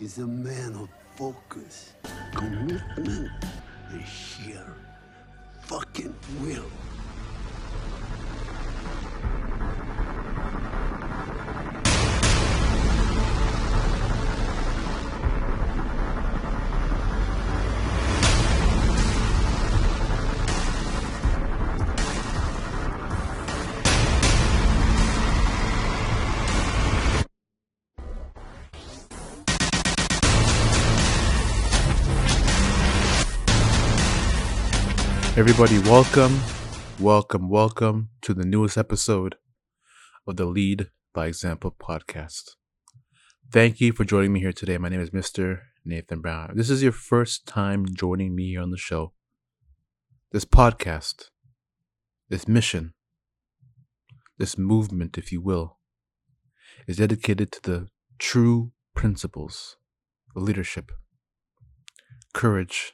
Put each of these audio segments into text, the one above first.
is a man of focus, commitment, and sheer fucking will. Everybody, welcome, welcome, welcome to the newest episode of the Lead by Example podcast. Thank you for joining me here today. My name is Mr. Nathan Brown. This is your first time joining me here on the show. This podcast, this mission, this movement, if you will, is dedicated to the true principles of leadership, courage,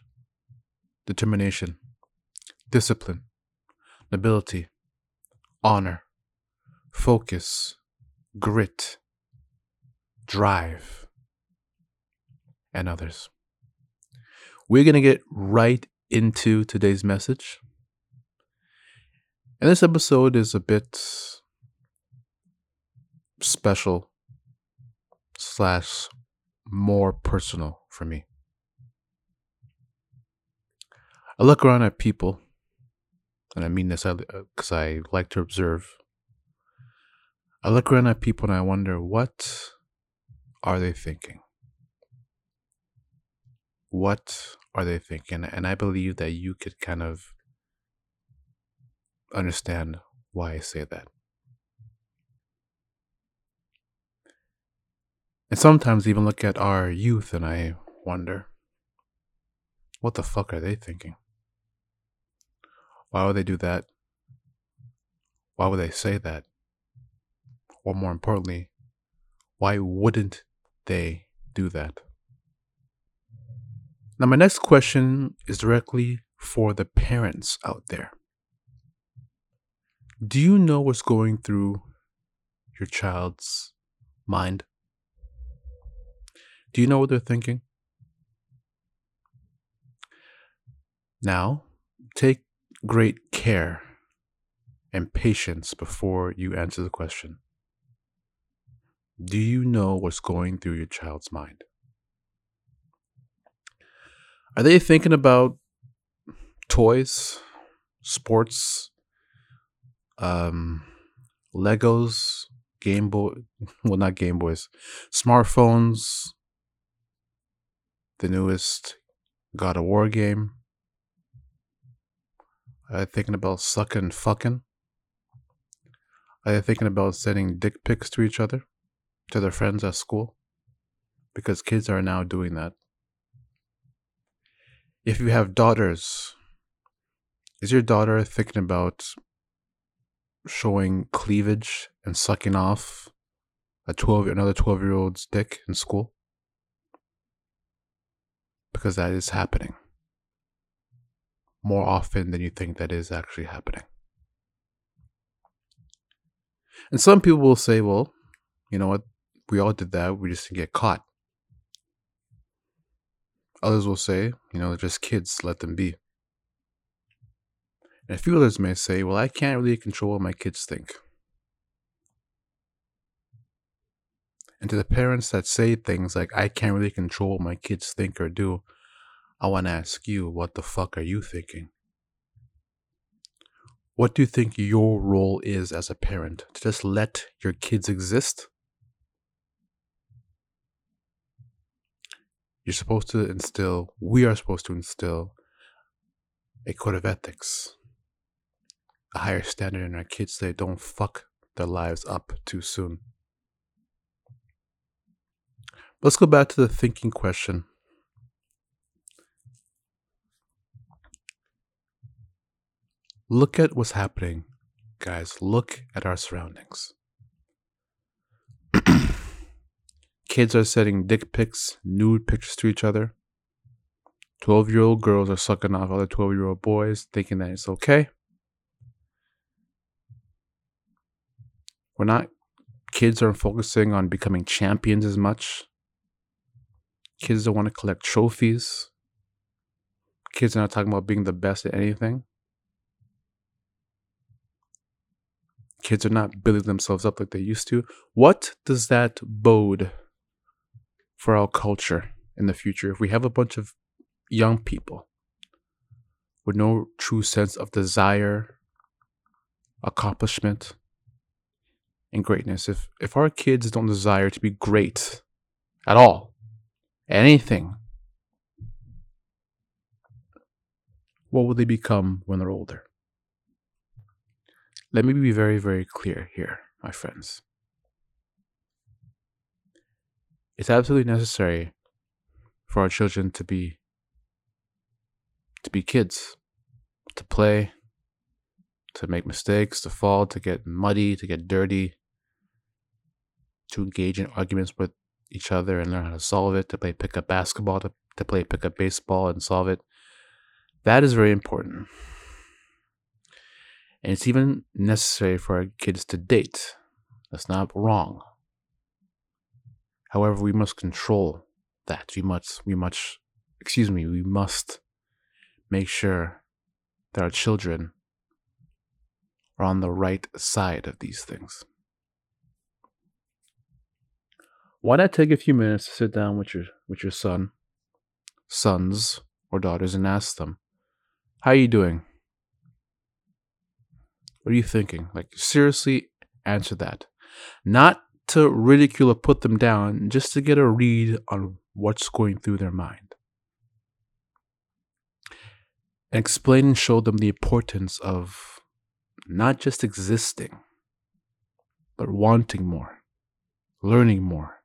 determination discipline, nobility, honor, focus, grit, drive, and others. We're going to get right into today's message. And this episode is a bit special slash more personal for me. I look around at people and I mean this uh, uh, because I, I like to observe. I look around at people and I wonder what are they thinking? What are they thinking? And I believe that you could kind of understand why I say that. And sometimes even look at our youth and I wonder, what the fuck are they thinking? Why would they do that? Why would they say that? Or more importantly, why wouldn't they do that? Now, my next question is directly for the parents out there. Do you know what's going through your child's mind? Do you know what they're thinking? Now, take great care and patience before you answer the question. Do you know what's going through your child's mind? Are they thinking about toys, sports, um, Legos, Game Boy, well, not Game Boys, smartphones, the newest God of War game, are they thinking about sucking fucking? Are they thinking about sending dick pics to each other? To their friends at school? Because kids are now doing that. If you have daughters, is your daughter thinking about showing cleavage and sucking off a 12 another 12 year old's dick in school? Because that is happening more often than you think that is actually happening. And some people will say, well, you know what? We all did that. We just didn't get caught. Others will say, you know, they're just kids, let them be. And a few others may say, well, I can't really control what my kids think. And to the parents that say things like, I can't really control what my kids think or do, I want to ask you, what the fuck are you thinking? What do you think your role is as a parent? To just let your kids exist? You're supposed to instill, we are supposed to instill a code of ethics, a higher standard in our kids so they don't fuck their lives up too soon. Let's go back to the thinking question Look at what's happening, guys. Look at our surroundings. Kids are sending dick pics, nude pictures to each other. 12 year old girls are sucking off other 12 year old boys, thinking that it's okay. We're not, kids aren't focusing on becoming champions as much. Kids don't want to collect trophies. Kids are not talking about being the best at anything. Kids are not building themselves up like they used to. What does that bode for our culture in the future if we have a bunch of young people with no true sense of desire, accomplishment, and greatness? If if our kids don't desire to be great at all, anything, what will they become when they're older? Let me be very, very clear here, my friends. It's absolutely necessary for our children to be to be kids, to play, to make mistakes, to fall, to get muddy, to get dirty, to engage in arguments with each other and learn how to solve it, to play pickup basketball, to, to play pickup baseball and solve it. That is very important. And it's even necessary for our kids to date. That's not wrong. However, we must control that. We must, we must, excuse me, we must make sure that our children are on the right side of these things. Why not take a few minutes to sit down with your with your son, sons or daughters and ask them, "How are you doing? What are you thinking? Like, seriously, answer that. Not to ridicule or put them down, just to get a read on what's going through their mind. And explain and show them the importance of not just existing, but wanting more, learning more,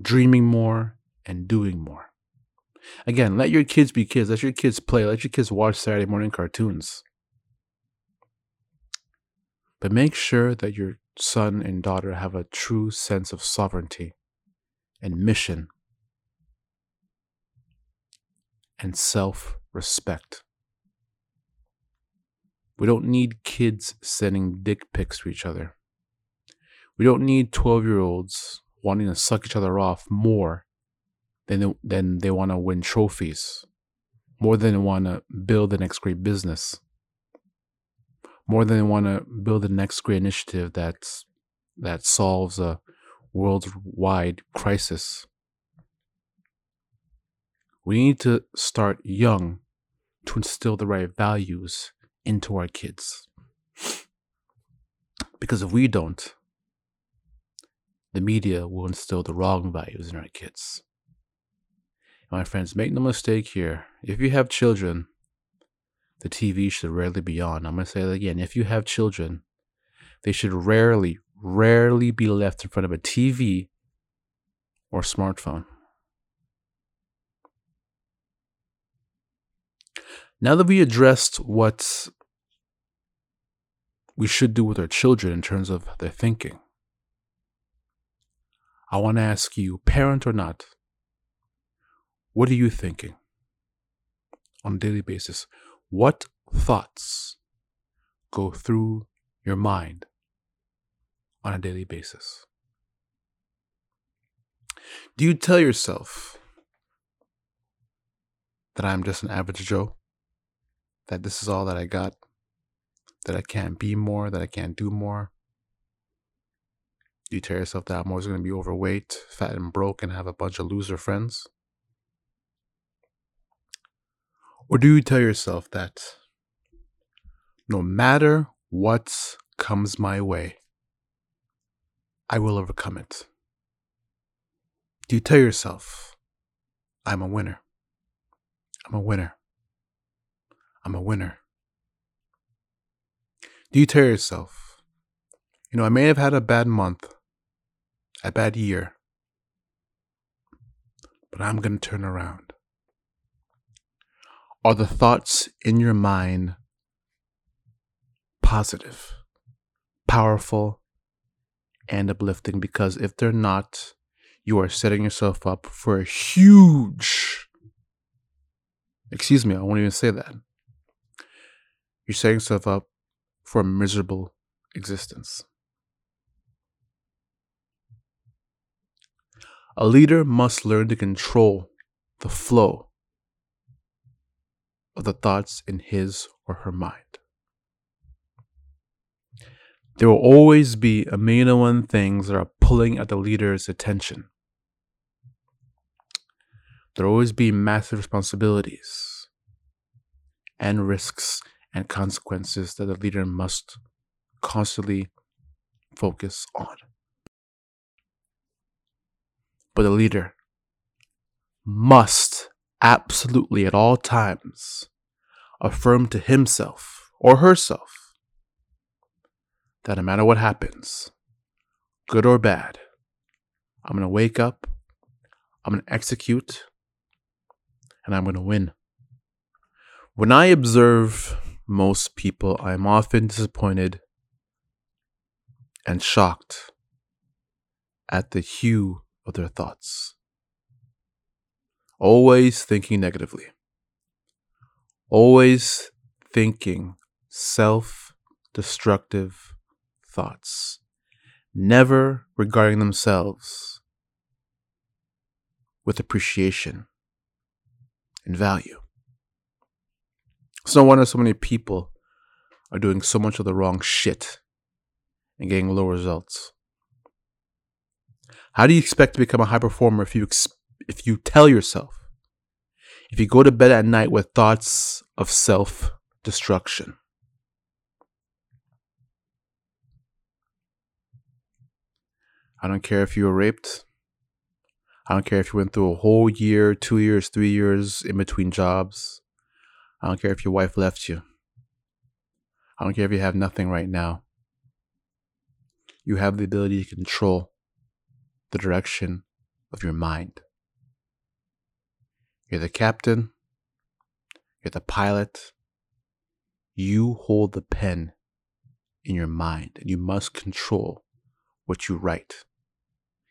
dreaming more, and doing more. Again, let your kids be kids. Let your kids play. Let your kids watch Saturday morning cartoons. But make sure that your son and daughter have a true sense of sovereignty and mission and self respect. We don't need kids sending dick pics to each other. We don't need 12 year olds wanting to suck each other off more than they, than they want to win trophies, more than they want to build the next great business more than they want to build the next great initiative that's that solves a worldwide crisis. We need to start young to instill the right values into our kids. Because if we don't, the media will instill the wrong values in our kids. My friends, make no mistake here. If you have children, the TV should rarely be on. I'm going to say that again. If you have children, they should rarely, rarely be left in front of a TV or smartphone. Now that we addressed what we should do with our children in terms of their thinking, I want to ask you, parent or not, what are you thinking on a daily basis? What thoughts go through your mind on a daily basis? Do you tell yourself that I'm just an average Joe? That this is all that I got? That I can't be more? That I can't do more? Do you tell yourself that I'm always going to be overweight, fat, and broke and have a bunch of loser friends? Or do you tell yourself that no matter what comes my way, I will overcome it? Do you tell yourself, I'm a winner? I'm a winner. I'm a winner. Do you tell yourself, you know, I may have had a bad month, a bad year, but I'm going to turn around? Are the thoughts in your mind positive, powerful, and uplifting? Because if they're not, you are setting yourself up for a huge, excuse me, I won't even say that. You're setting yourself up for a miserable existence. A leader must learn to control the flow of the thoughts in his or her mind. There will always be a million and one things that are pulling at the leader's attention. There will always be massive responsibilities and risks and consequences that the leader must constantly focus on. But the leader must absolutely at all times affirm to himself or herself that no matter what happens, good or bad, I'm going to wake up, I'm going to execute, and I'm going to win. When I observe most people, I am often disappointed and shocked at the hue of their thoughts. Always thinking negatively. Always thinking self destructive thoughts. Never regarding themselves with appreciation and value. It's no wonder so many people are doing so much of the wrong shit and getting low results. How do you expect to become a high performer if you ex- if you tell yourself if you go to bed at night with thoughts of self destruction? I don't care if you were raped. I don't care if you went through a whole year, two years, three years in between jobs. I don't care if your wife left you. I don't care if you have nothing right now you have the ability to control the direction of your mind. You're the captain, you're the pilot. You hold the pen in your mind, and you must control what you write.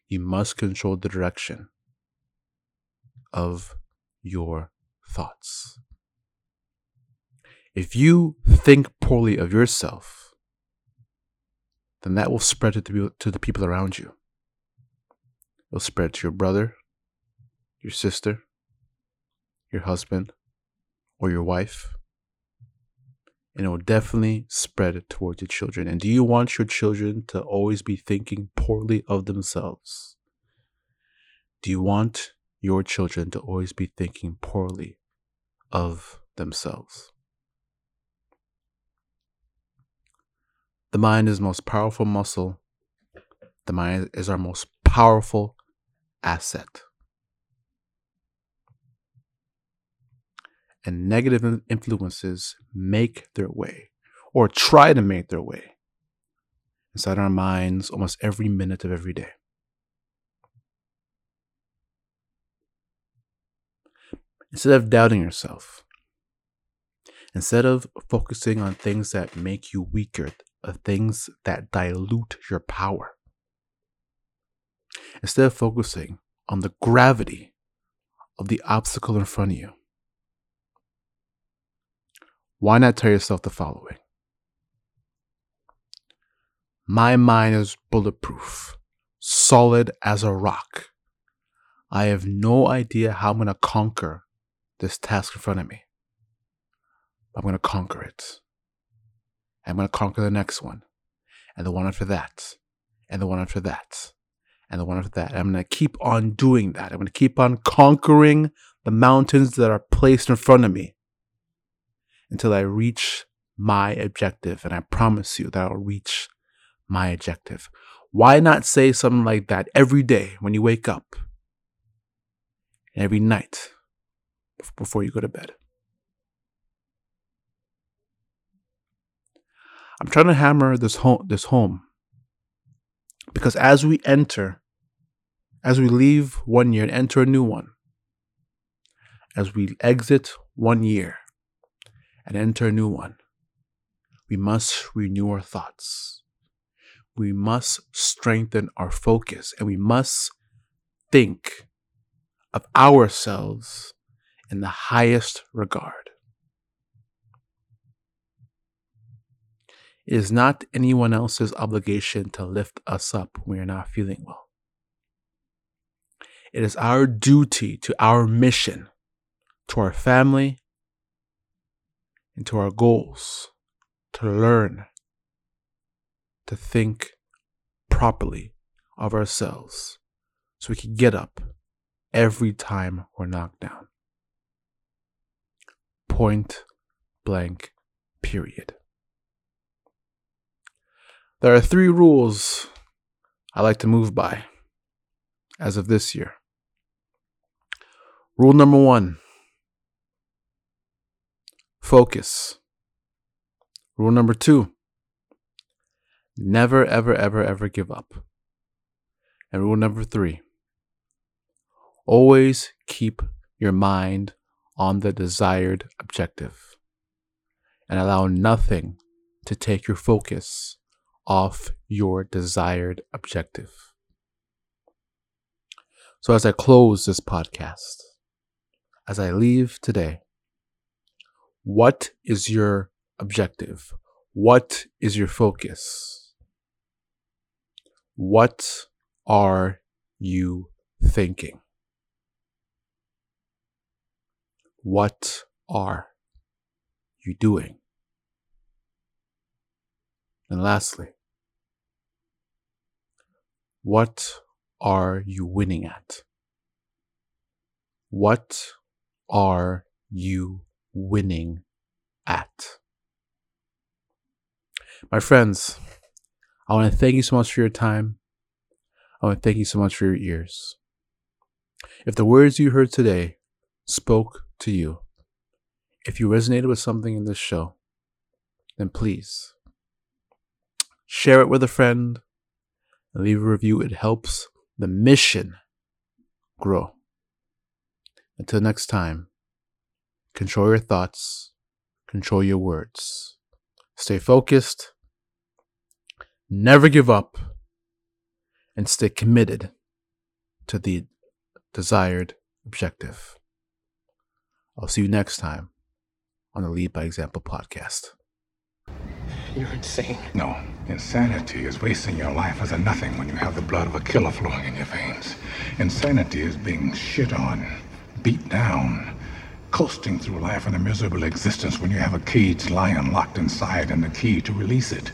You must control the direction of your thoughts. If you think poorly of yourself, then that will spread to the, to the people around you. It'll spread to your brother, your sister, your husband, or your wife. And it will definitely spread it towards your children. And do you want your children to always be thinking poorly of themselves? Do you want your children to always be thinking poorly of themselves? The mind is the most powerful muscle. The mind is our most powerful asset. And negative influences make their way or try to make their way inside our minds almost every minute of every day. Instead of doubting yourself, instead of focusing on things that make you weaker, of things that dilute your power. Instead of focusing on the gravity of the obstacle in front of you, why not tell yourself the following? My mind is bulletproof, solid as a rock. I have no idea how I'm going to conquer this task in front of me. I'm going to conquer it. I'm going to conquer the next one, and the one after that, and the one after that, and the one after that. I'm going to keep on doing that. I'm going to keep on conquering the mountains that are placed in front of me until I reach my objective. And I promise you that I'll reach my objective. Why not say something like that every day when you wake up, every night before you go to bed? I'm trying to hammer this home this home. Because as we enter, as we leave one year and enter a new one, as we exit one year and enter a new one, we must renew our thoughts. We must strengthen our focus and we must think of ourselves in the highest regard. It is not anyone else's obligation to lift us up when we're not feeling well. It is our duty to our mission, to our family, and to our goals to learn to think properly of ourselves so we can get up every time we're knocked down. Point blank, period. There are three rules I like to move by as of this year. Rule number one focus. Rule number two never, ever, ever, ever give up. And rule number three always keep your mind on the desired objective and allow nothing to take your focus off your desired objective. So, as I close this podcast, as I leave today, what is your objective? What is your focus? What are you thinking? What are you doing? And lastly, what are you winning at? What are you winning at? My friends, I want to thank you so much for your time. I want to thank you so much for your ears. If the words you heard today spoke to you, if you resonated with something in this show, then please share it with a friend and leave a review. It helps the mission grow. Until next time, control your thoughts, control your words. Stay focused, never give up, and stay committed to the desired objective. I'll see you next time on the Lead by Example podcast. You're insane. No, insanity is wasting your life as a nothing when you have the blood of a killer flowing in your veins. Insanity is being shit on, beat down, coasting through life in a miserable existence when you have a caged lion locked inside and the key to release it.